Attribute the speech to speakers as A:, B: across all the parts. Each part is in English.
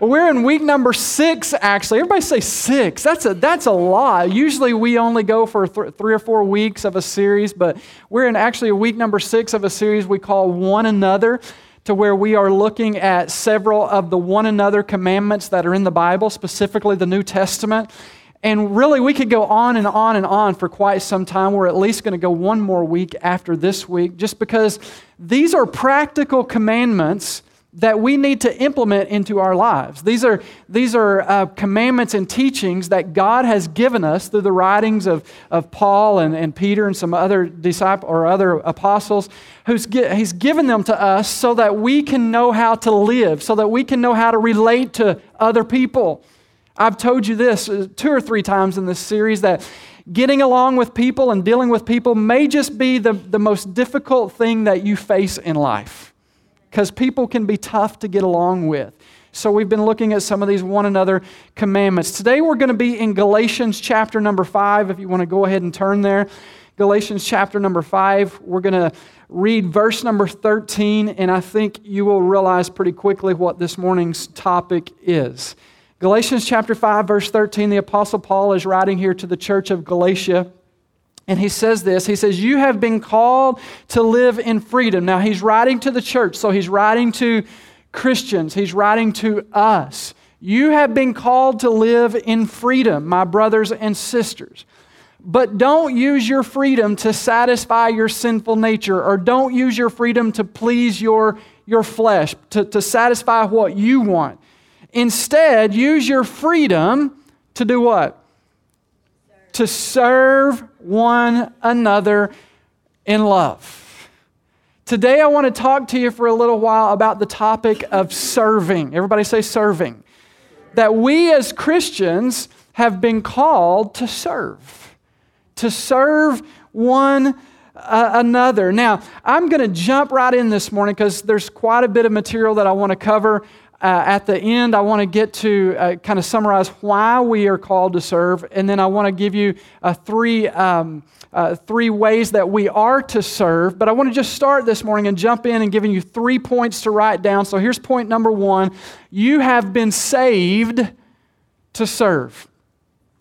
A: Well, we're in week number six, actually. Everybody say six. That's a, that's a lot. Usually we only go for th- three or four weeks of a series, but we're in actually week number six of a series we call One Another, to where we are looking at several of the one another commandments that are in the Bible, specifically the New Testament. And really, we could go on and on and on for quite some time. We're at least going to go one more week after this week, just because these are practical commandments that we need to implement into our lives. These are, these are uh, commandments and teachings that God has given us through the writings of, of Paul and, and Peter and some other disciples or other apostles. Who's, he's given them to us so that we can know how to live, so that we can know how to relate to other people. I've told you this uh, two or three times in this series that getting along with people and dealing with people may just be the, the most difficult thing that you face in life because people can be tough to get along with. So we've been looking at some of these one another commandments. Today we're going to be in Galatians chapter number 5 if you want to go ahead and turn there. Galatians chapter number 5, we're going to read verse number 13 and I think you will realize pretty quickly what this morning's topic is. Galatians chapter 5 verse 13 the apostle Paul is writing here to the church of Galatia. And he says this He says, You have been called to live in freedom. Now, he's writing to the church, so he's writing to Christians, he's writing to us. You have been called to live in freedom, my brothers and sisters. But don't use your freedom to satisfy your sinful nature, or don't use your freedom to please your, your flesh, to, to satisfy what you want. Instead, use your freedom to do what? to serve one another in love. Today, I want to talk to you for a little while about the topic of serving. Everybody say serving. That we as Christians have been called to serve, to serve one uh, another. Now, I'm going to jump right in this morning because there's quite a bit of material that I want to cover. Uh, at the end, I want to get to uh, kind of summarize why we are called to serve, and then I want to give you uh, three, um, uh, three ways that we are to serve. But I want to just start this morning and jump in and giving you three points to write down. So here's point number one you have been saved to serve.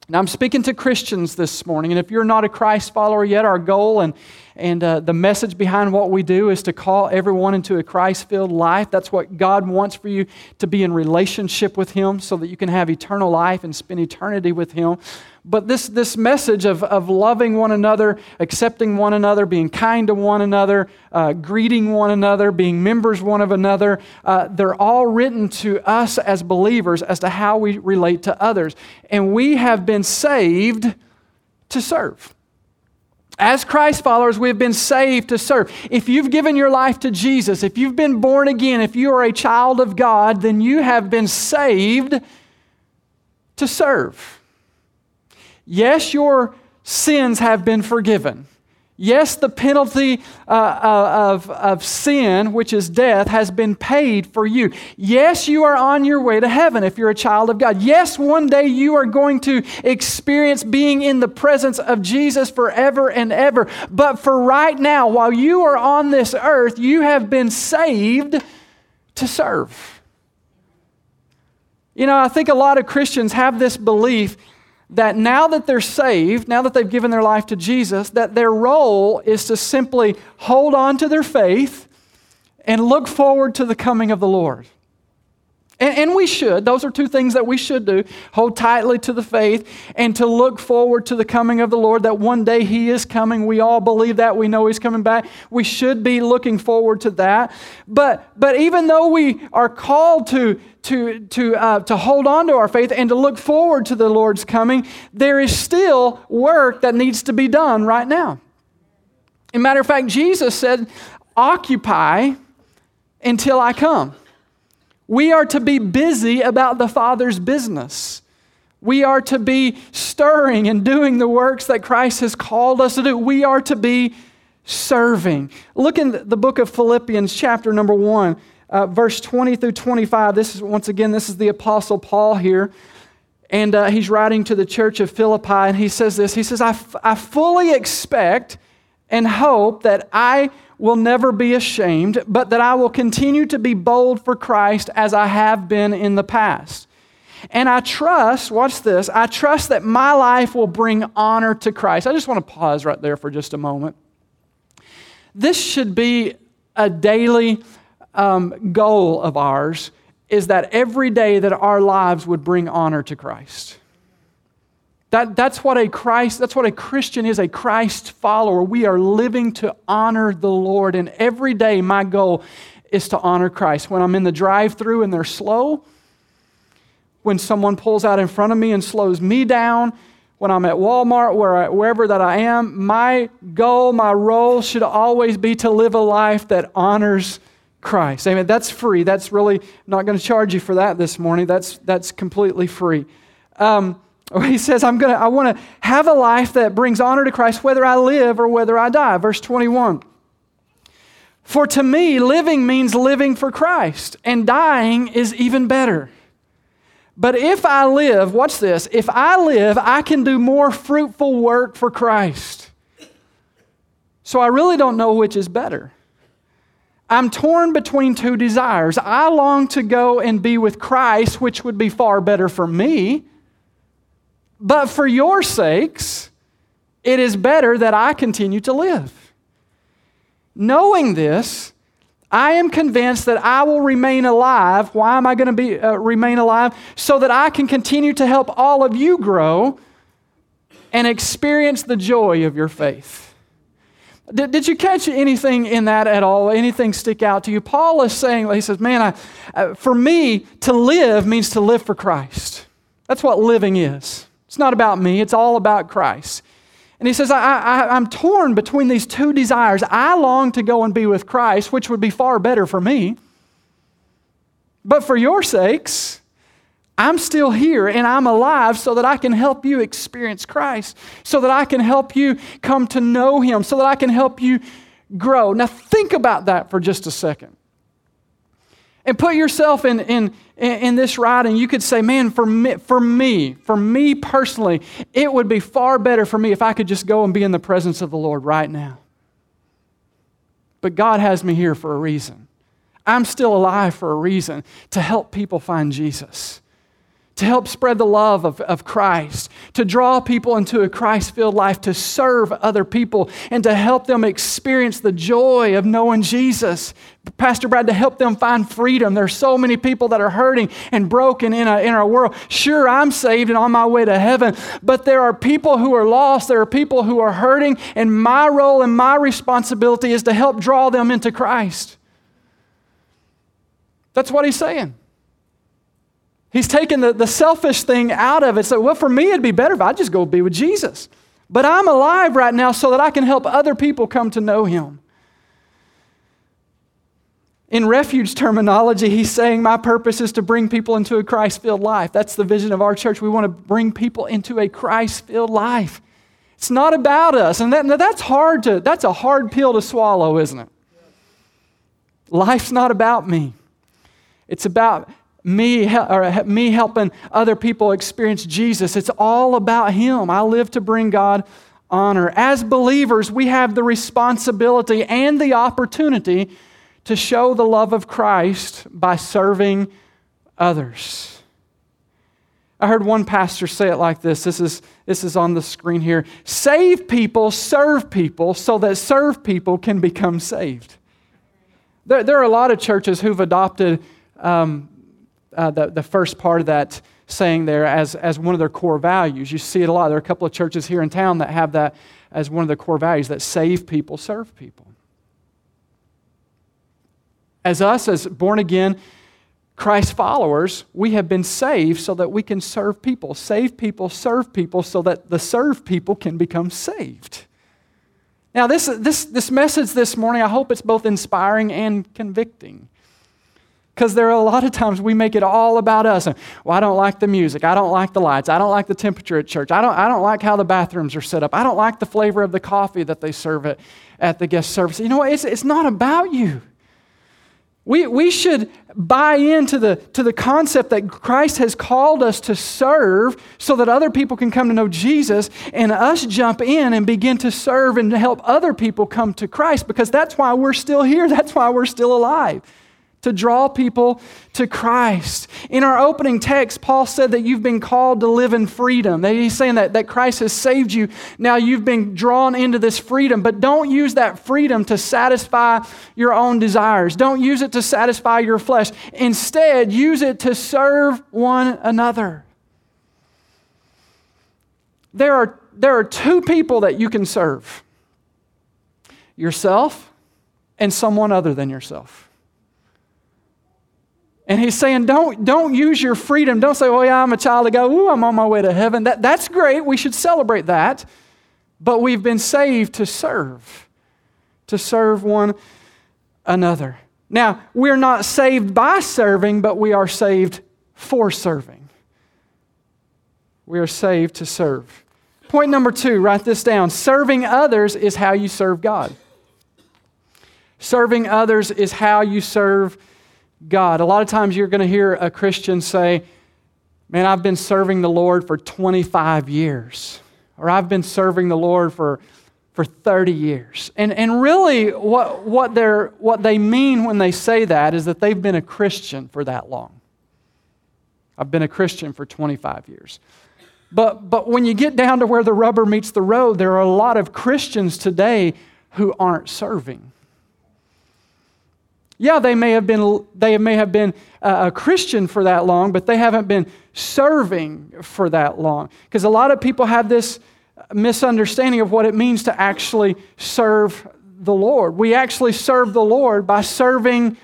A: Now, I'm speaking to Christians this morning, and if you're not a Christ follower yet, our goal and, and uh, the message behind what we do is to call everyone into a Christ filled life. That's what God wants for you to be in relationship with Him so that you can have eternal life and spend eternity with Him. But this, this message of, of loving one another, accepting one another, being kind to one another, uh, greeting one another, being members one of another, uh, they're all written to us as believers as to how we relate to others. And we have been saved to serve. As Christ followers, we have been saved to serve. If you've given your life to Jesus, if you've been born again, if you are a child of God, then you have been saved to serve. Yes, your sins have been forgiven. Yes, the penalty uh, uh, of, of sin, which is death, has been paid for you. Yes, you are on your way to heaven if you're a child of God. Yes, one day you are going to experience being in the presence of Jesus forever and ever. But for right now, while you are on this earth, you have been saved to serve. You know, I think a lot of Christians have this belief that now that they're saved, now that they've given their life to Jesus, that their role is to simply hold on to their faith and look forward to the coming of the Lord. And, we should. Those are two things that we should do hold tightly to the faith and to look forward to the coming of the Lord, that one day He is coming. We all believe that. We know He's coming back. We should be looking forward to that. But, but even though we are called to, to, to, uh, to hold on to our faith and to look forward to the Lord's coming, there is still work that needs to be done right now. As a matter of fact, Jesus said, Occupy until I come. We are to be busy about the Father's business. We are to be stirring and doing the works that Christ has called us to do. We are to be serving. Look in the book of Philippians, chapter number one, uh, verse 20 through 25. This is, once again, this is the Apostle Paul here. And uh, he's writing to the church of Philippi, and he says this He says, I, f- I fully expect and hope that I will never be ashamed, but that I will continue to be bold for Christ as I have been in the past. And I trust, watch this, I trust that my life will bring honor to Christ. I just want to pause right there for just a moment. This should be a daily um, goal of ours is that every day that our lives would bring honor to Christ. That, that's what a Christ, that's what a Christian is, a Christ follower. We are living to honor the Lord. And every day my goal is to honor Christ. When I'm in the drive-through and they're slow, when someone pulls out in front of me and slows me down, when I'm at Walmart, where wherever that I am, my goal, my role should always be to live a life that honors Christ. Amen. That's free. That's really not going to charge you for that this morning. That's that's completely free. Um, he says, "I'm to. I want to have a life that brings honor to Christ, whether I live or whether I die." Verse 21. For to me, living means living for Christ, and dying is even better. But if I live, watch this, if I live, I can do more fruitful work for Christ. So I really don't know which is better. I'm torn between two desires. I long to go and be with Christ, which would be far better for me. But for your sakes, it is better that I continue to live. Knowing this, I am convinced that I will remain alive. Why am I going to be uh, remain alive? So that I can continue to help all of you grow and experience the joy of your faith. Did, did you catch anything in that at all? Anything stick out to you? Paul is saying, he says, Man, I, uh, for me, to live means to live for Christ. That's what living is. It's not about me, it's all about Christ. And he says, I, I'm torn between these two desires. I long to go and be with Christ, which would be far better for me. But for your sakes, I'm still here and I'm alive so that I can help you experience Christ, so that I can help you come to know Him, so that I can help you grow. Now, think about that for just a second. And put yourself in, in, in this writing. You could say, man, for me, for me, for me personally, it would be far better for me if I could just go and be in the presence of the Lord right now. But God has me here for a reason. I'm still alive for a reason to help people find Jesus to help spread the love of, of Christ, to draw people into a Christ filled life, to serve other people, and to help them experience the joy of knowing Jesus. Pastor Brad, to help them find freedom. There's so many people that are hurting and broken in, a, in our world. Sure, I'm saved and on my way to heaven, but there are people who are lost. There are people who are hurting, and my role and my responsibility is to help draw them into Christ. That's what he's saying. He's taken the, the selfish thing out of it. So, well, for me, it'd be better if I just go be with Jesus. But I'm alive right now so that I can help other people come to know him. In refuge terminology, he's saying, My purpose is to bring people into a Christ filled life. That's the vision of our church. We want to bring people into a Christ filled life. It's not about us. And that, that's hard to, that's a hard pill to swallow, isn't it? Life's not about me. It's about me, or me helping other people experience Jesus. It's all about Him. I live to bring God honor. As believers, we have the responsibility and the opportunity to show the love of Christ by serving others. I heard one pastor say it like this. This is, this is on the screen here. Save people, serve people, so that serve people can become saved. There, there are a lot of churches who've adopted um, uh, the, the first part of that saying there as, as one of their core values. You see it a lot. There are a couple of churches here in town that have that as one of their core values that save people, serve people. As us, as born again Christ followers, we have been saved so that we can serve people. Save people, serve people, so that the served people can become saved. Now, this, this, this message this morning, I hope it's both inspiring and convicting. Because there are a lot of times we make it all about us. And, well, I don't like the music. I don't like the lights. I don't like the temperature at church. I don't, I don't like how the bathrooms are set up. I don't like the flavor of the coffee that they serve at, at the guest service. You know what? It's, it's not about you. We, we should buy into the, to the concept that Christ has called us to serve so that other people can come to know Jesus and us jump in and begin to serve and help other people come to Christ because that's why we're still here. That's why we're still alive to draw people to Christ. In our opening text, Paul said that you've been called to live in freedom. He's saying that, that Christ has saved you. Now you've been drawn into this freedom, but don't use that freedom to satisfy your own desires. Don't use it to satisfy your flesh. Instead, use it to serve one another. There are, there are two people that you can serve yourself and someone other than yourself. And he's saying, don't, don't use your freedom. Don't say, oh, yeah, I'm a child of God. Ooh, I'm on my way to heaven. That, that's great. We should celebrate that. But we've been saved to serve, to serve one another. Now, we're not saved by serving, but we are saved for serving. We are saved to serve. Point number two, write this down. Serving others is how you serve God. Serving others is how you serve God. A lot of times you're going to hear a Christian say, Man, I've been serving the Lord for 25 years, or I've been serving the Lord for, for 30 years. And, and really, what, what, they're, what they mean when they say that is that they've been a Christian for that long. I've been a Christian for 25 years. But, but when you get down to where the rubber meets the road, there are a lot of Christians today who aren't serving. Yeah, they may have been, they may have been uh, a Christian for that long, but they haven't been serving for that long. Because a lot of people have this misunderstanding of what it means to actually serve the Lord. We actually serve the Lord by serving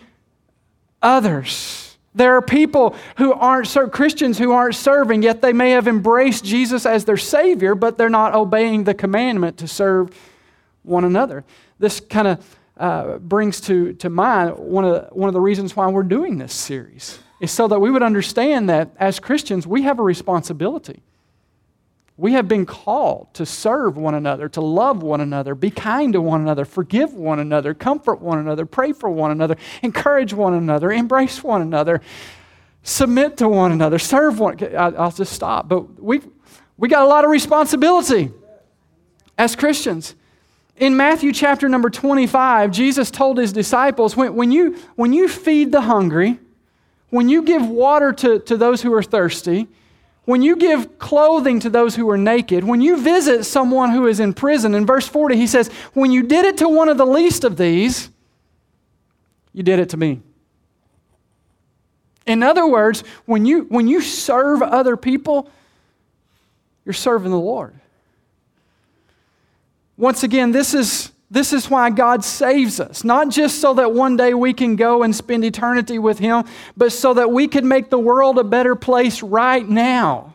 A: others. There are people who aren't Christians who aren't serving, yet they may have embraced Jesus as their Savior, but they're not obeying the commandment to serve one another. This kind of uh, brings to, to mind one of, the, one of the reasons why we're doing this series is so that we would understand that as Christians, we have a responsibility. We have been called to serve one another, to love one another, be kind to one another, forgive one another, comfort one another, pray for one another, encourage one another, embrace one another, submit to one another, serve one. I'll just stop. But we we got a lot of responsibility as Christians. In Matthew chapter number 25, Jesus told his disciples when, when, you, when you feed the hungry, when you give water to, to those who are thirsty, when you give clothing to those who are naked, when you visit someone who is in prison, in verse 40, he says, When you did it to one of the least of these, you did it to me. In other words, when you, when you serve other people, you're serving the Lord. Once again, this is, this is why God saves us. Not just so that one day we can go and spend eternity with Him, but so that we can make the world a better place right now.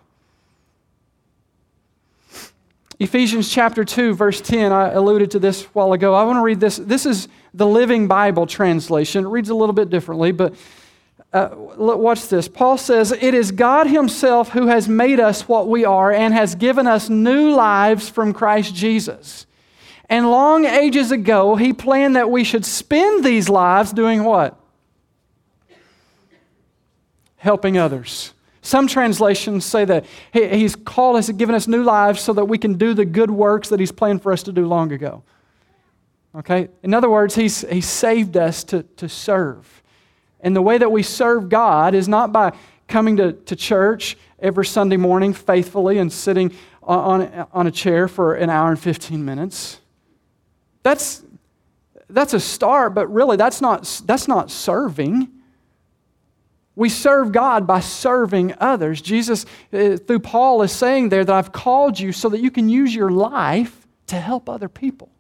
A: Ephesians chapter 2, verse 10, I alluded to this a while ago. I want to read this. This is the Living Bible translation. It reads a little bit differently, but uh, watch this. Paul says, It is God Himself who has made us what we are and has given us new lives from Christ Jesus. And long ages ago, he planned that we should spend these lives doing what? Helping others. Some translations say that he's called us and given us new lives so that we can do the good works that he's planned for us to do long ago. Okay? In other words, he's, he saved us to, to serve. And the way that we serve God is not by coming to, to church every Sunday morning faithfully and sitting on, on a chair for an hour and 15 minutes. That's, that's a start, but really that's not, that's not serving. We serve God by serving others. Jesus, uh, through Paul, is saying there that I've called you so that you can use your life to help other people.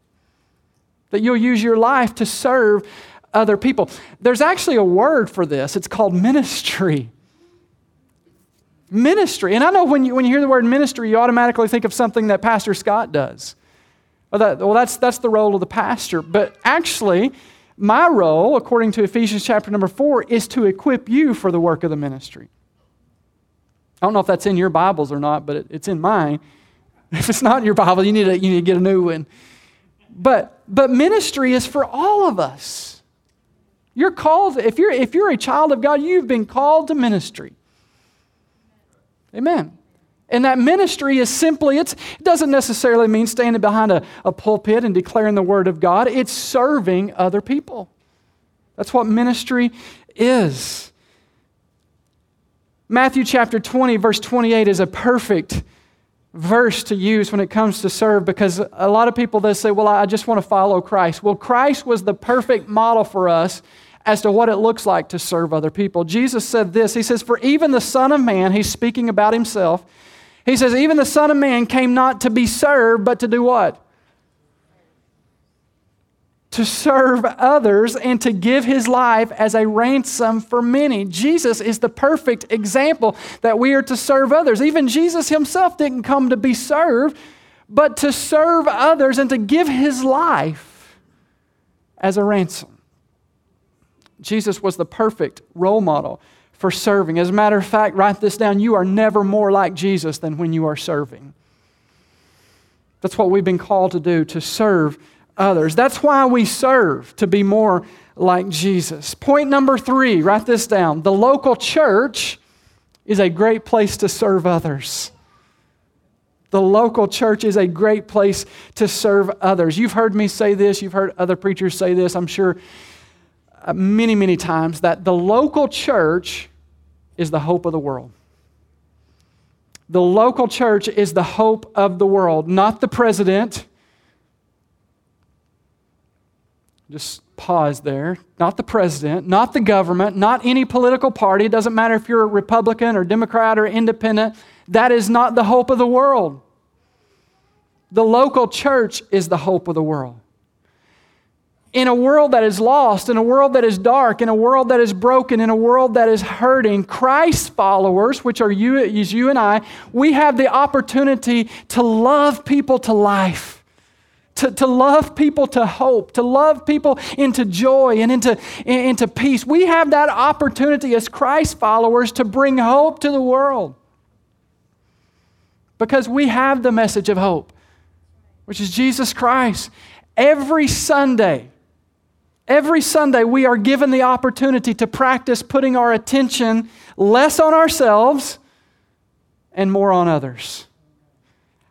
A: That you'll use your life to serve other people. There's actually a word for this, it's called ministry. Ministry. And I know when you, when you hear the word ministry, you automatically think of something that Pastor Scott does. Well, that, well, that's, that's the role of the pastor. But actually, my role, according to Ephesians chapter number four, is to equip you for the work of the ministry. I don't know if that's in your Bibles or not, but it, it's in mine. If it's not in your Bible, you need to, you need to get a new one. But, but ministry is for all of us. You're called, if you're, if you're a child of God, you've been called to ministry. Amen. And that ministry is simply, it doesn't necessarily mean standing behind a, a pulpit and declaring the word of God. It's serving other people. That's what ministry is. Matthew chapter 20, verse 28 is a perfect verse to use when it comes to serve because a lot of people they say, Well, I just want to follow Christ. Well, Christ was the perfect model for us as to what it looks like to serve other people. Jesus said this He says, For even the Son of Man, he's speaking about himself, he says, Even the Son of Man came not to be served, but to do what? To serve others and to give his life as a ransom for many. Jesus is the perfect example that we are to serve others. Even Jesus himself didn't come to be served, but to serve others and to give his life as a ransom. Jesus was the perfect role model for serving. As a matter of fact, write this down you are never more like Jesus than when you are serving. That's what we've been called to do, to serve others. That's why we serve, to be more like Jesus. Point number three, write this down. The local church is a great place to serve others. The local church is a great place to serve others. You've heard me say this, you've heard other preachers say this, I'm sure Uh, many, many times that the local church is the hope of the world. The local church is the hope of the world, not the president. Just pause there. Not the president, not the government, not any political party. It doesn't matter if you're a Republican or Democrat or independent. That is not the hope of the world. The local church is the hope of the world in a world that is lost, in a world that is dark, in a world that is broken, in a world that is hurting, Christ followers, which are you, is you and I, we have the opportunity to love people to life. To, to love people to hope, to love people into joy and into, into peace. We have that opportunity as Christ followers to bring hope to the world. Because we have the message of hope, which is Jesus Christ. Every Sunday, Every Sunday, we are given the opportunity to practice putting our attention less on ourselves and more on others.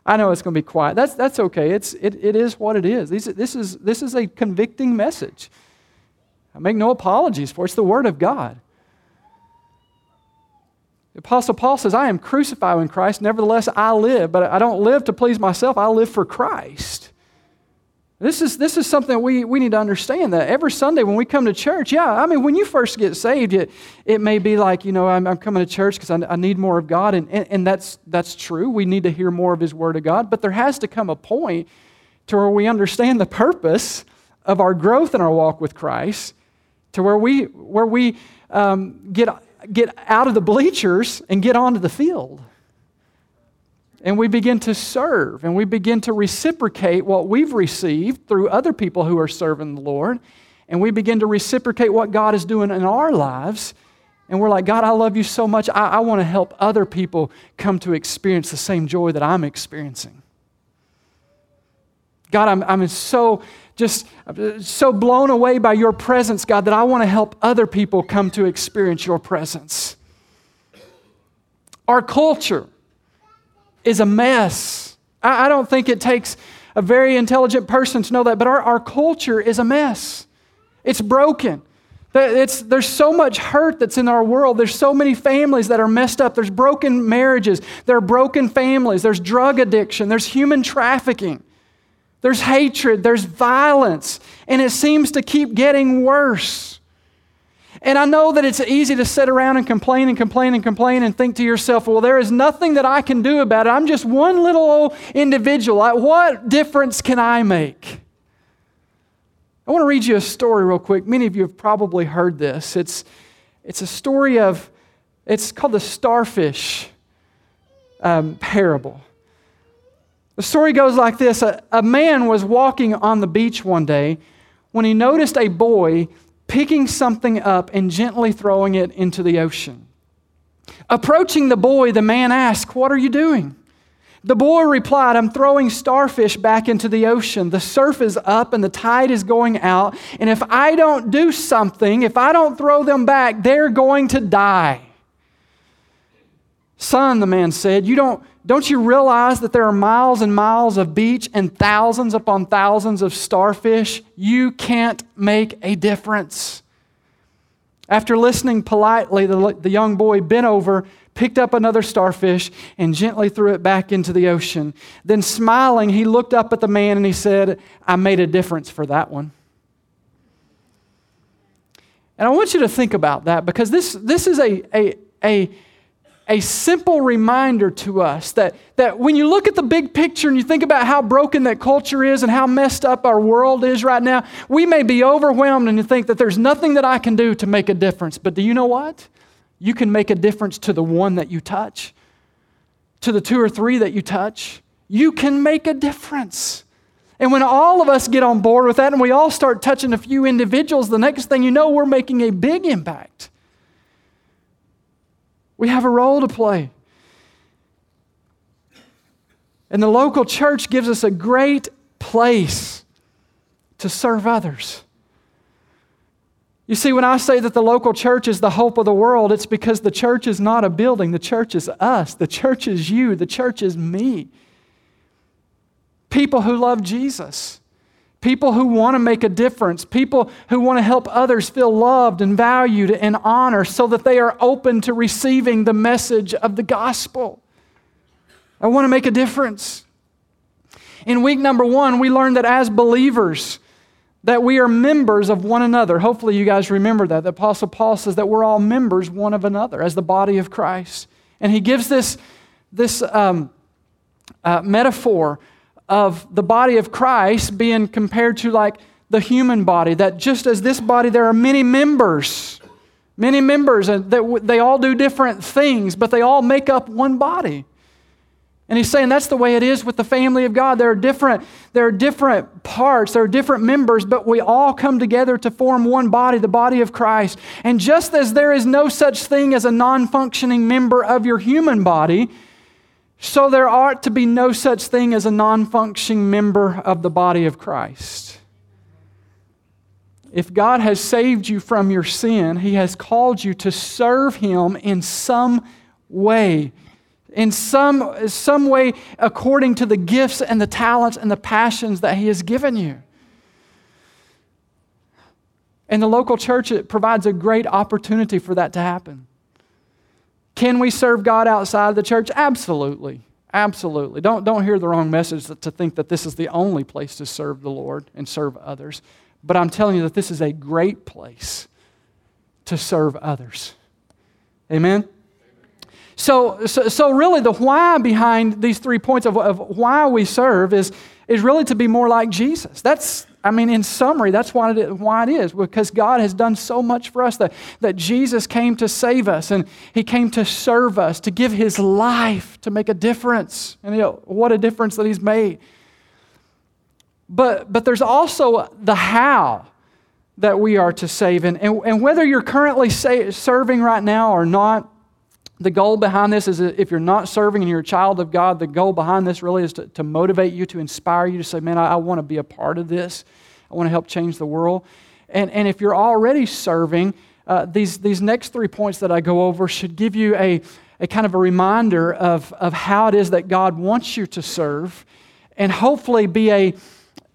A: I know it's going to be quiet. That's, that's okay. It's, it, it is what it is. This, this, is. this is a convicting message. I make no apologies for it. It's the Word of God. The Apostle Paul says, I am crucified in Christ, nevertheless I live, but I don't live to please myself, I live for Christ. This is, this is something we, we need to understand that every Sunday when we come to church, yeah, I mean, when you first get saved, it, it may be like, you know, I'm, I'm coming to church because I, I need more of God, and, and, and that's, that's true. We need to hear more of His Word of God, but there has to come a point to where we understand the purpose of our growth in our walk with Christ, to where we, where we um, get, get out of the bleachers and get onto the field and we begin to serve and we begin to reciprocate what we've received through other people who are serving the Lord. And we begin to reciprocate what God is doing in our lives. And we're like, God, I love you so much. I, I want to help other people come to experience the same joy that I'm experiencing. God, I'm, I'm so just so blown away by your presence, God, that I want to help other people come to experience your presence. Our culture is a mess. I, I don't think it takes a very intelligent person to know that, but our, our culture is a mess. It's broken. It's, there's so much hurt that's in our world. There's so many families that are messed up. There's broken marriages. There are broken families. There's drug addiction. There's human trafficking. There's hatred. There's violence. And it seems to keep getting worse. And I know that it's easy to sit around and complain and complain and complain and think to yourself, well, there is nothing that I can do about it. I'm just one little old individual. What difference can I make? I want to read you a story real quick. Many of you have probably heard this. It's, it's a story of, it's called the starfish um, parable. The story goes like this a, a man was walking on the beach one day when he noticed a boy picking something up and gently throwing it into the ocean. Approaching the boy, the man asked, What are you doing? The boy replied, I'm throwing starfish back into the ocean. The surf is up and the tide is going out. And if I don't do something, if I don't throw them back, they're going to die. Son, the man said, you don't, don't you realize that there are miles and miles of beach and thousands upon thousands of starfish? You can't make a difference. After listening politely, the, the young boy bent over, picked up another starfish, and gently threw it back into the ocean. Then, smiling, he looked up at the man and he said, I made a difference for that one. And I want you to think about that because this, this is a, a, a a simple reminder to us that, that when you look at the big picture and you think about how broken that culture is and how messed up our world is right now, we may be overwhelmed and you think that there's nothing that I can do to make a difference. But do you know what? You can make a difference to the one that you touch, to the two or three that you touch. You can make a difference. And when all of us get on board with that and we all start touching a few individuals, the next thing you know, we're making a big impact. We have a role to play. And the local church gives us a great place to serve others. You see, when I say that the local church is the hope of the world, it's because the church is not a building. The church is us. The church is you. The church is me. People who love Jesus people who want to make a difference, people who want to help others feel loved and valued and honored so that they are open to receiving the message of the gospel. I want to make a difference. In week number 1, we learned that as believers, that we are members of one another. Hopefully, you guys remember that. The Apostle Paul says that we're all members one of another as the body of Christ. And he gives this, this um, uh, metaphor of the body of Christ being compared to like the human body, that just as this body, there are many members, many members, and that they all do different things, but they all make up one body. And he's saying that's the way it is with the family of God. There are different, there are different parts, there are different members, but we all come together to form one body, the body of Christ. And just as there is no such thing as a non functioning member of your human body, so there ought to be no such thing as a non functioning member of the body of Christ. If God has saved you from your sin, He has called you to serve Him in some way, in some, some way according to the gifts and the talents and the passions that He has given you. And the local church provides a great opportunity for that to happen. Can we serve God outside of the church? Absolutely. Absolutely. Don't, don't hear the wrong message to think that this is the only place to serve the Lord and serve others. But I'm telling you that this is a great place to serve others. Amen? So, so, so really, the why behind these three points of, of why we serve is, is really to be more like Jesus. That's, I mean, in summary, that's why it, is, why it is, because God has done so much for us that, that Jesus came to save us and He came to serve us, to give His life, to make a difference. And you know, what a difference that He's made. But, but there's also the how that we are to save. And, and, and whether you're currently sa- serving right now or not, the goal behind this is if you're not serving and you're a child of God, the goal behind this really is to, to motivate you, to inspire you to say, man, I, I want to be a part of this. I want to help change the world. And, and if you're already serving, uh, these, these next three points that I go over should give you a, a kind of a reminder of, of how it is that God wants you to serve and hopefully be a,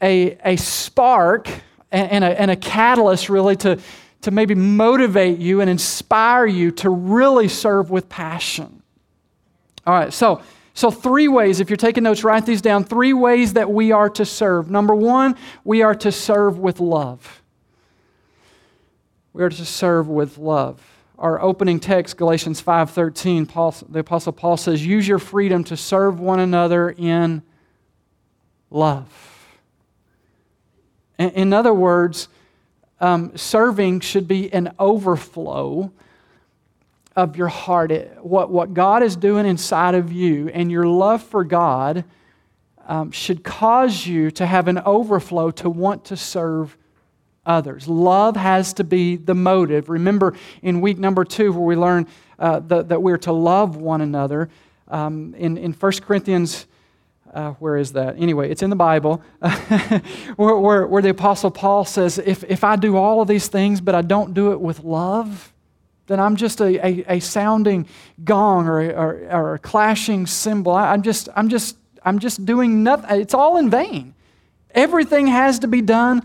A: a, a spark and, and, a, and a catalyst really to, to maybe motivate you and inspire you to really serve with passion. All right, so so three ways if you're taking notes write these down three ways that we are to serve. Number 1, we are to serve with love. We are to serve with love. Our opening text Galatians 5:13 Paul the apostle Paul says use your freedom to serve one another in love. In other words, um, serving should be an overflow of your heart. It, what, what God is doing inside of you and your love for God um, should cause you to have an overflow to want to serve others. Love has to be the motive. Remember in week number two, where we learn uh, the, that we're to love one another, um, in, in 1 Corinthians uh, where is that? Anyway, it's in the Bible where, where, where, the Apostle Paul says, if, if I do all of these things, but I don't do it with love, then I'm just a, a, a sounding gong or, or, or, a clashing cymbal. I, I'm, just, I'm, just, I'm just doing nothing. It's all in vain. Everything has to be done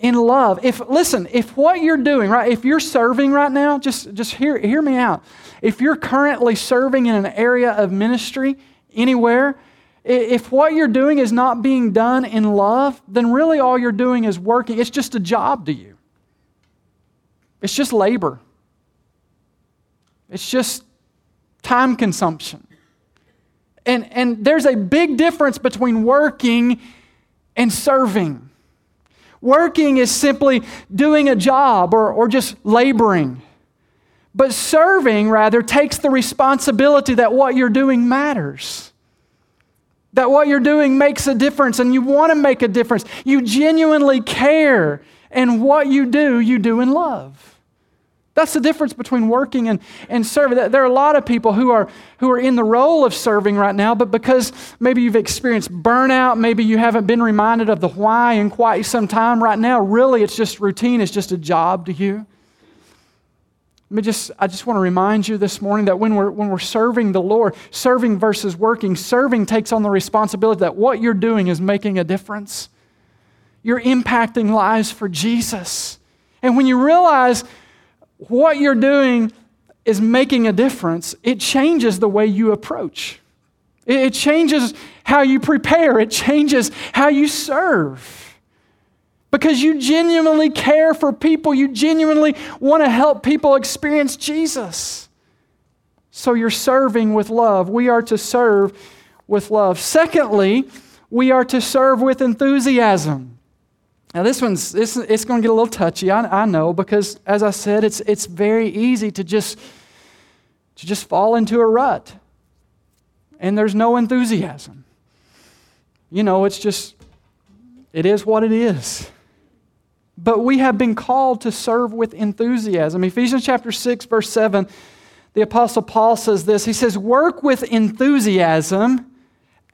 A: in love. If listen, if what you're doing, right, if you're serving right now, just, just hear, hear me out. If you're currently serving in an area of ministry anywhere, if what you're doing is not being done in love, then really all you're doing is working. It's just a job to you. It's just labor. It's just time consumption. And, and there's a big difference between working and serving. Working is simply doing a job or, or just laboring. But serving, rather, takes the responsibility that what you're doing matters. That what you're doing makes a difference and you want to make a difference. You genuinely care, and what you do, you do in love. That's the difference between working and, and serving. There are a lot of people who are, who are in the role of serving right now, but because maybe you've experienced burnout, maybe you haven't been reminded of the why in quite some time right now, really it's just routine, it's just a job to you. Let me just, I just want to remind you this morning that when we're, when we're serving the Lord, serving versus working, serving takes on the responsibility that what you're doing is making a difference. You're impacting lives for Jesus. And when you realize what you're doing is making a difference, it changes the way you approach. It changes how you prepare, it changes how you serve. Because you genuinely care for people, you genuinely want to help people experience Jesus. So you're serving with love. We are to serve with love. Secondly, we are to serve with enthusiasm. Now, this one's this, it's going to get a little touchy, I, I know, because as I said, it's, it's very easy to just, to just fall into a rut. And there's no enthusiasm. You know, it's just, it is what it is. But we have been called to serve with enthusiasm. Ephesians chapter 6, verse 7, the Apostle Paul says this He says, Work with enthusiasm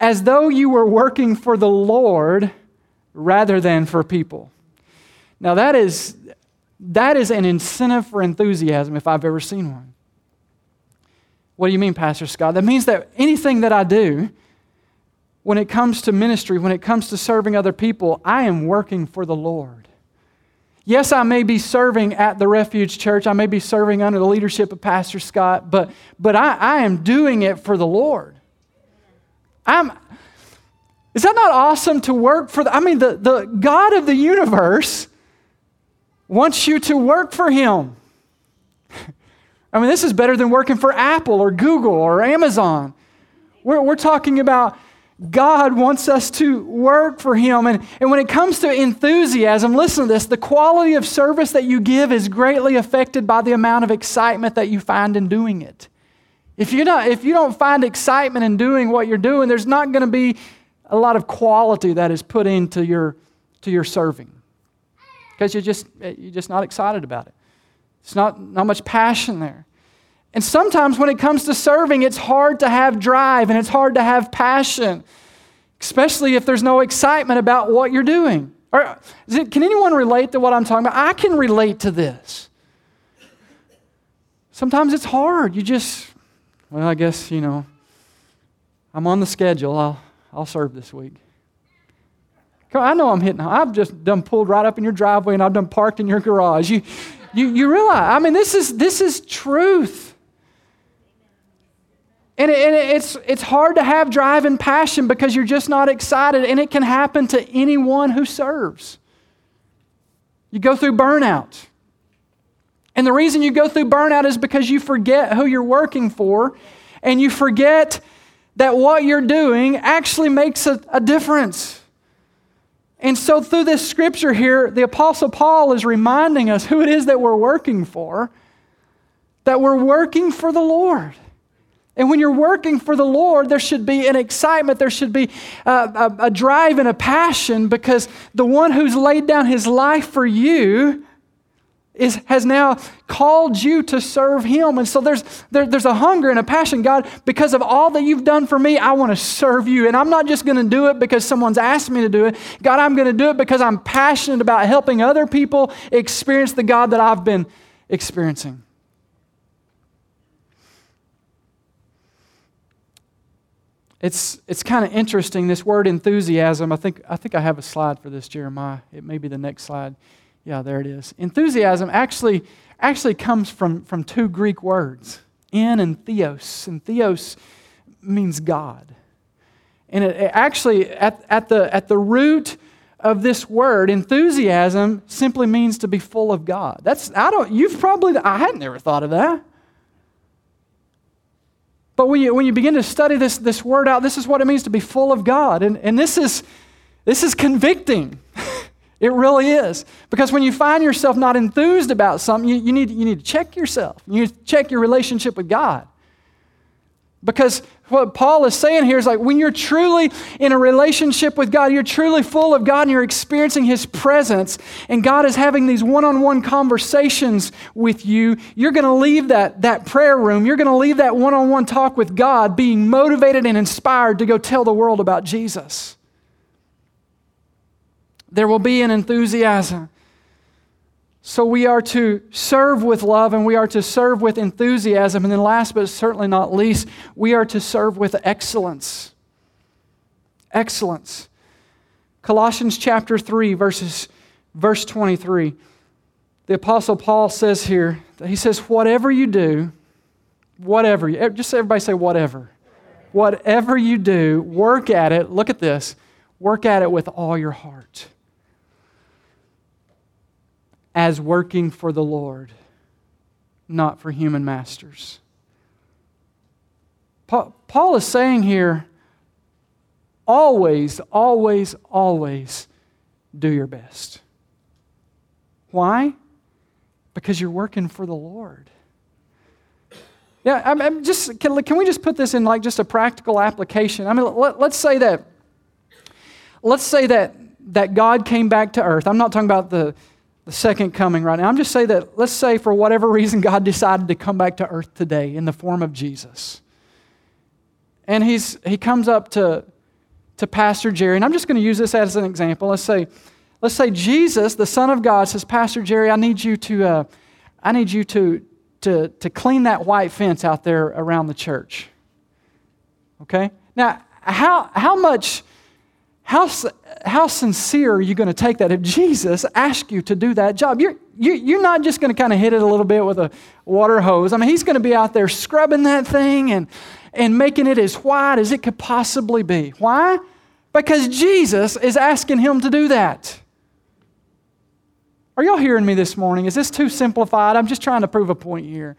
A: as though you were working for the Lord rather than for people. Now, that is, that is an incentive for enthusiasm if I've ever seen one. What do you mean, Pastor Scott? That means that anything that I do, when it comes to ministry, when it comes to serving other people, I am working for the Lord. Yes, I may be serving at the Refuge Church, I may be serving under the leadership of Pastor Scott, but, but I, I am doing it for the Lord. I'm, is that not awesome to work for? The, I mean, the, the God of the universe wants you to work for Him. I mean, this is better than working for Apple or Google or Amazon. We're, we're talking about God wants us to work for Him. And, and when it comes to enthusiasm, listen to this the quality of service that you give is greatly affected by the amount of excitement that you find in doing it. If, you're not, if you don't find excitement in doing what you're doing, there's not going to be a lot of quality that is put into your, to your serving because you're just, eh, you're just not excited about it. It's not, not much passion there. And sometimes when it comes to serving, it's hard to have drive and it's hard to have passion, especially if there's no excitement about what you're doing. Or, it, can anyone relate to what I'm talking about? I can relate to this. Sometimes it's hard. You just, well, I guess, you know, I'm on the schedule. I'll, I'll serve this week. I know I'm hitting. I've just done pulled right up in your driveway and I've done parked in your garage. You, you, you realize, I mean, this is, this is truth. And, it, and it's, it's hard to have drive and passion because you're just not excited, and it can happen to anyone who serves. You go through burnout. And the reason you go through burnout is because you forget who you're working for, and you forget that what you're doing actually makes a, a difference. And so, through this scripture here, the Apostle Paul is reminding us who it is that we're working for, that we're working for the Lord. And when you're working for the Lord, there should be an excitement, there should be a, a, a, drive and a passion because the one who's laid down his life for you is, has now called you to serve Him. And so there's, there, there's a hunger and a passion. God, because of all that you've done for me, I want to serve you. And I'm not just going to do it because someone's asked me to do it. God, I'm going to do it because I'm passionate about helping other people experience the God that I've been experiencing. It's, it's kind of interesting, this word enthusiasm. I think, I think I have a slide for this, Jeremiah. It may be the next slide. Yeah, there it is. Enthusiasm actually, actually comes from, from two Greek words, en and theos. And theos means God. And it, it actually, at, at, the, at the root of this word, enthusiasm simply means to be full of God. That's, I don't, you've probably, I hadn't ever thought of that. But when you, when you begin to study this, this word out, this is what it means to be full of God. And, and this, is, this is convicting. It really is. Because when you find yourself not enthused about something, you, you, need, you need to check yourself. You need to check your relationship with God. Because what Paul is saying here is like when you're truly in a relationship with God, you're truly full of God and you're experiencing His presence, and God is having these one on one conversations with you, you're going to leave that, that prayer room, you're going to leave that one on one talk with God being motivated and inspired to go tell the world about Jesus. There will be an enthusiasm. So we are to serve with love and we are to serve with enthusiasm. And then, last but certainly not least, we are to serve with excellence. Excellence. Colossians chapter 3, verses, verse 23. The Apostle Paul says here, he says, Whatever you do, whatever, just everybody say, whatever. Whatever you do, work at it. Look at this work at it with all your heart as working for the Lord, not for human masters. Paul is saying here always, always, always do your best. Why? Because you're working for the Lord. Yeah, I'm, I'm just can, can, we just put this in like just a practical application? I mean, let, let's say that let's say that that God came back to earth. I'm not talking about the the second coming right now. I'm just saying that, let's say for whatever reason, God decided to come back to earth today in the form of Jesus. And he's, he comes up to, to Pastor Jerry, and I'm just going to use this as an example. Let's say, let's say Jesus, the Son of God, says, Pastor Jerry, I need you to, uh, I need you to, to, to clean that white fence out there around the church. Okay? Now, how, how much how, how sincere are you going to take that if Jesus asks you to do that job? You're, you, you're not just going to kind of hit it a little bit with a water hose. I mean, he's going to be out there scrubbing that thing and, and making it as white as it could possibly be. Why? Because Jesus is asking him to do that. Are y'all hearing me this morning? Is this too simplified? I'm just trying to prove a point here.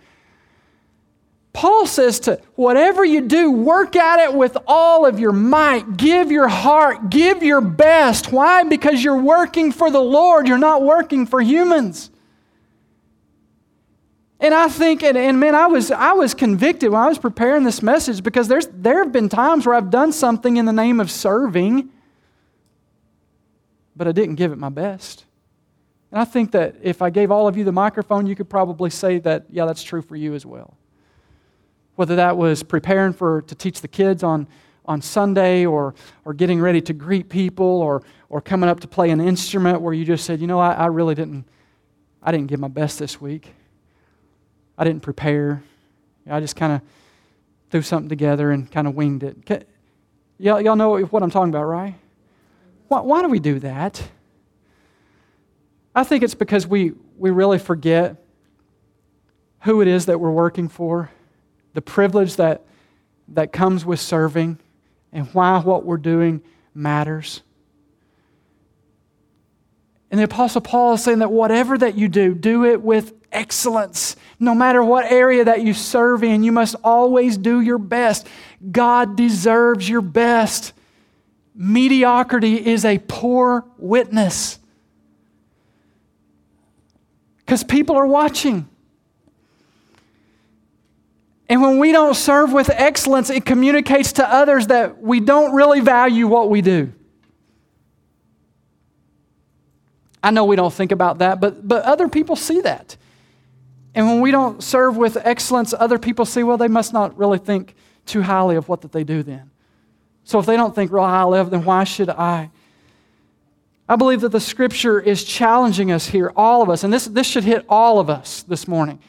A: Paul says to whatever you do, work at it with all of your might. Give your heart, give your best. Why? Because you're working for the Lord, you're not working for humans. And I think, and, and man, I was, I was convicted when I was preparing this message because there's, there have been times where I've done something in the name of serving, but I didn't give it my best. And I think that if I gave all of you the microphone, you could probably say that, yeah, that's true for you as well whether that was preparing for to teach the kids on, on Sunday or, or getting ready to greet people or, or coming up to play an instrument where you just said, you know, I, I really didn't, I didn't give my best this week. I didn't prepare. I just kind of threw something together and kind of winged it. Y'all, y'all know what I'm talking about, right? Why, why do we do that? I think it's because we, we really forget who it is that we're working for the privilege that, that comes with serving, and why what we're doing matters. And the Apostle Paul is saying that whatever that you do, do it with excellence. No matter what area that you serve in, you must always do your best. God deserves your best. Mediocrity is a poor witness because people are watching. And when we don't serve with excellence, it communicates to others that we don't really value what we do. I know we don't think about that, but, but other people see that. And when we don't serve with excellence, other people see, well, they must not really think too highly of what that they do then. So if they don't think real highly of, then why should I? I believe that the scripture is challenging us here, all of us, and this, this should hit all of us this morning,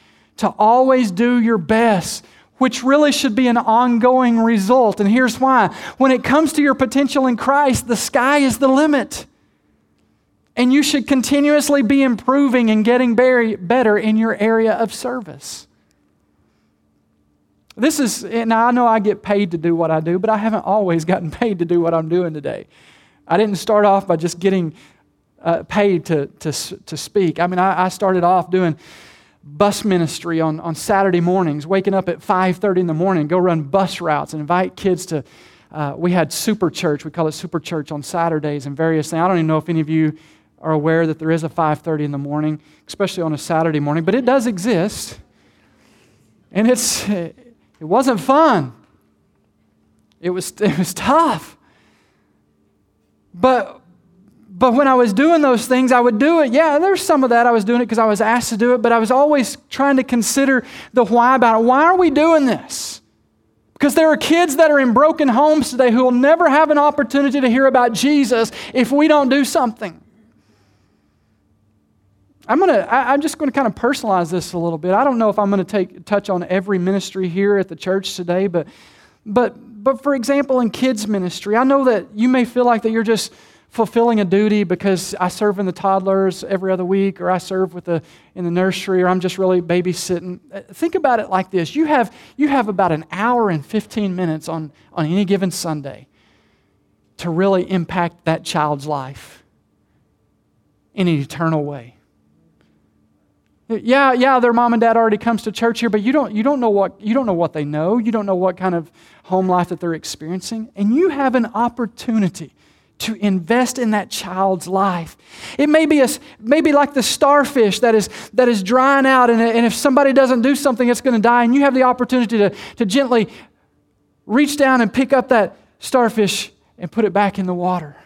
A: to always do your best, which really should be an ongoing result. And here's why. When it comes to your potential in Christ, the sky is the limit. And you should continuously be improving and getting better in your area of service. This is, now I know I get paid to do what I do, but I haven't always gotten paid to do what I'm doing today. I didn't start off by just getting uh, paid to, to, to speak. I mean, I, I, started off doing bus ministry on, on Saturday mornings, waking up at 5.30 in the morning, go run bus routes and invite kids to, uh, we had super church, we call it super church on Saturdays and various things. I don't even know if any of you are aware that there is a 5.30 in the morning, especially on a Saturday morning, but it does exist. And it's, it wasn't fun. It was, it was tough. But, but when I was doing those things, I would do it. Yeah, there's some of that. I was doing it because I was asked to do it, but I was always trying to consider the why about it. Why are we doing this? Because there are kids that are in broken homes today who will never have an opportunity to hear about Jesus if we don't do something. I'm gonna. I, I'm just going to kind of personalize this a little bit. I don't know if I'm going to take touch on every ministry here at the church today, but, but but for example, in kids' ministry, I know that you may feel like that you're just fulfilling a duty because I serve in the toddlers every other week, or I serve with the, in the nursery, or I'm just really babysitting. Uh, think about it like this you have, you have about an hour and 15 minutes on, on any given Sunday to really impact that child's life in an eternal way. Yeah, yeah, their mom and dad already comes to church here, but you don't, you don't know what you don't know what they know. You don't know what kind of home life that they're experiencing. And you have an opportunity to invest in that child's life. It may be, a, maybe like the starfish that is, that is drying out, and, and if somebody doesn't do something, it's going to die. And you have the opportunity to, to gently reach down and pick up that starfish and put it back in the water.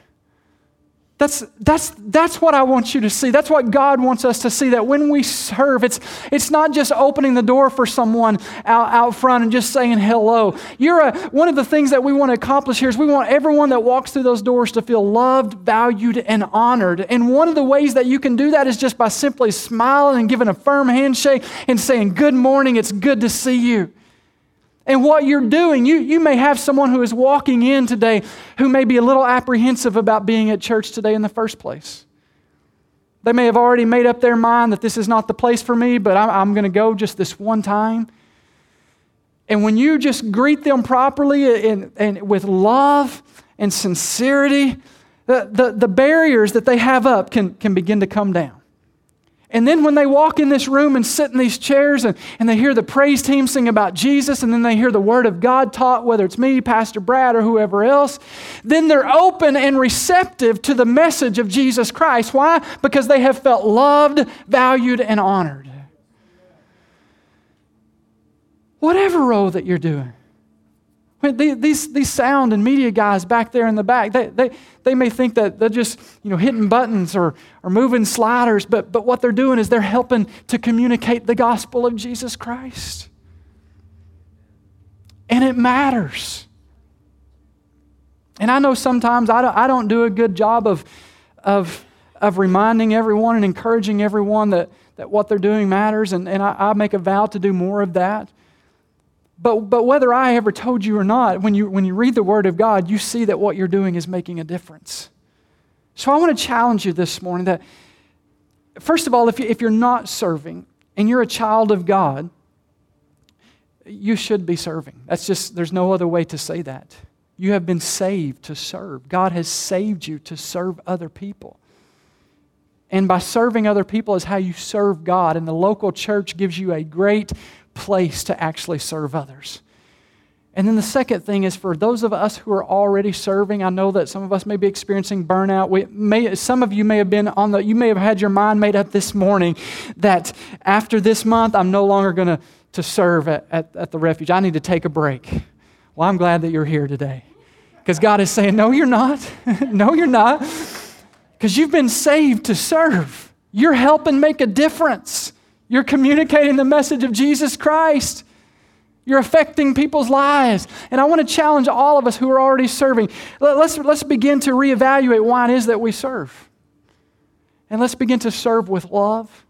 A: That's, that's, that's what I want you to see. That's what God wants us to see that when we serve, it's, it's not just opening the door for someone out, out front and just saying hello. You're a, one of the things that we want to accomplish here is we want everyone that walks through those doors to feel loved, valued, and honored. And one of the ways that you can do that is just by simply smiling and giving a firm handshake and saying, Good morning, it's good to see you and what you're doing. You, you may have someone who is walking in today who may be a little apprehensive about being at church today in the first place. They may have already made up their mind that this is not the place for me, but I'm, I'm going to go just this one time. And when you just greet them properly and, and with love and sincerity, the, the, the barriers that they have up can, can begin to come down. And then when they walk in this room and sit in these chairs and, and they hear the praise team sing about Jesus and then they hear the word of God taught, whether it's me, Pastor Brad, or whoever else, then they're open and receptive to the message of Jesus Christ. Why? Because they have felt loved, valued, and honored. Whatever role that you're doing. These, these sound and media guys back there in the back, they, they, they may think that they're just you know, hitting buttons or, or moving sliders, but, but what they're doing is they're helping to communicate the gospel of Jesus Christ. And it matters. And I know sometimes I don't, I don't do a good job of, of, of reminding everyone and encouraging everyone that, that what they're doing matters, and, and I, I make a vow to do more of that. But, but whether I ever told you or not, when you, when you read the Word of God, you see that what you're doing is making a difference. So I want to challenge you this morning that, first of all, if, you, if you're not serving and you're a child of God, you should be serving. That's just, there's no other way to say that. You have been saved to serve. God has saved you to serve other people. And by serving other people is how you serve God. And the local church gives you a great place to actually serve others. And then the second thing is for those of us who are already serving, I know that some of us may be experiencing burnout. We may, some of you may have been on the, you may have had your mind made up this morning that after this month, I'm no longer going to serve at, at, at the refuge. I need to take a break. Well, I'm glad that you're here today. Because God is saying, No, you're not. no, you're not. Because you've been saved to serve. You're helping make a difference. You're communicating the message of Jesus Christ. You're affecting people's lives. And I want to challenge all of us who are already serving. Let's, let's begin to reevaluate why it is that we serve. And let's begin to serve with love.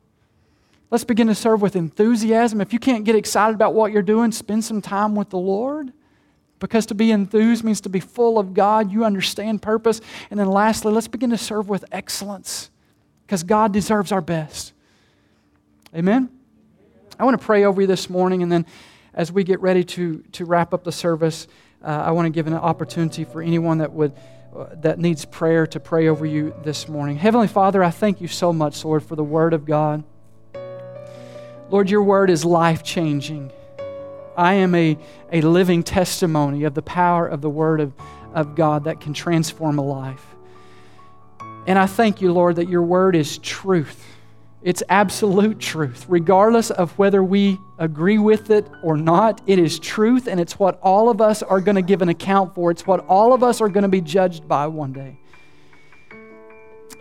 A: Let's begin to serve with enthusiasm. If you can't get excited about what you're doing, spend some time with the Lord. Because to be enthused means to be full of God. You understand purpose. And then lastly, let's begin to serve with excellence because God deserves our best. Amen? I want to pray over you this morning, and then as we get ready to, to wrap up the service, uh, I want to give an opportunity for anyone that would. Uh, that needs prayer to pray over you this morning. Heavenly Father, I thank you so much, Lord, for the Word of God. Lord, your Word is life changing. I am a, a living testimony of the power of the Word of, of God that can transform a life. And I thank you, Lord, that your Word is truth. It's absolute truth. Regardless of whether we agree with it or not, it is truth, and it's what all of us are going to give an account for. It's what all of us are going to be judged by one day.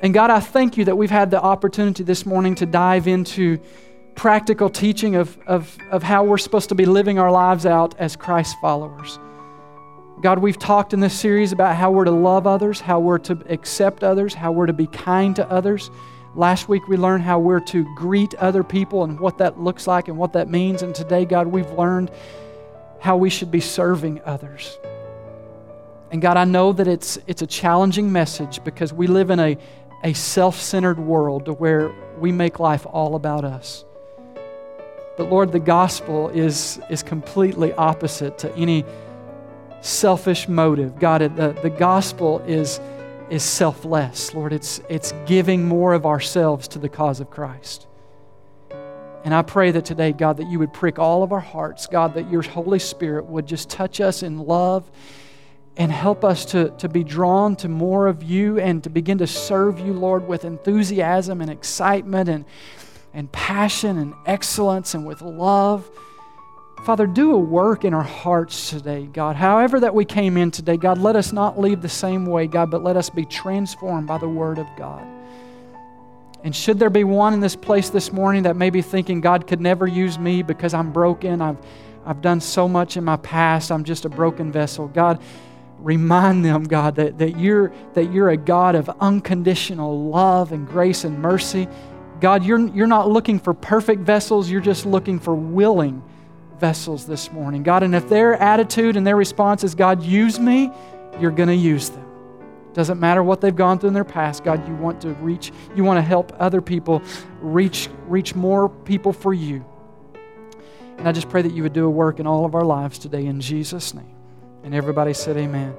A: And God, I thank you that we've had the opportunity this morning to dive into practical teaching of, of, of how we're supposed to be living our lives out as Christ followers. God, we've talked in this series about how we're to love others, how we're to accept others, how we're to be kind to others Last week we learned how we're to greet other people and what that looks like and what that means. And today, God, we've learned how we should be serving others. And God, I know that it's, it's a challenging message because we live in a, a self centered world to where we make life all about us. But Lord, the gospel is, is completely opposite to any selfish motive. God, the, the gospel is is selfless. Lord, it's, it's giving more of ourselves to the cause of Christ. And I pray that today, God, that you would prick all of our hearts, God, that your Holy Spirit would just touch us in love and help us to, to be drawn to more of you and to begin to serve you, Lord, with enthusiasm and excitement and, and passion and excellence and with love. Father, do a work in our hearts today, God. However, that we came in today, God, let us not leave the same way, God, but let us be transformed by the Word of God. And should there be one in this place this morning that may be thinking, God could never use me because I'm broken, I've, I've done so much in my past, I'm just a broken vessel, God, remind them, God, that, that, you're, that you're a God of unconditional love and grace and mercy. God, you're, you're not looking for perfect vessels, you're just looking for willing vessels this morning. God, and if their attitude and their response is, God, use me, you're going to use them. Doesn't matter what they've gone through in their past, God, you want to reach, you want to help other people reach, reach more people for you. And I just pray that you would do a work in all of our lives today in Jesus' name. And everybody said, Amen.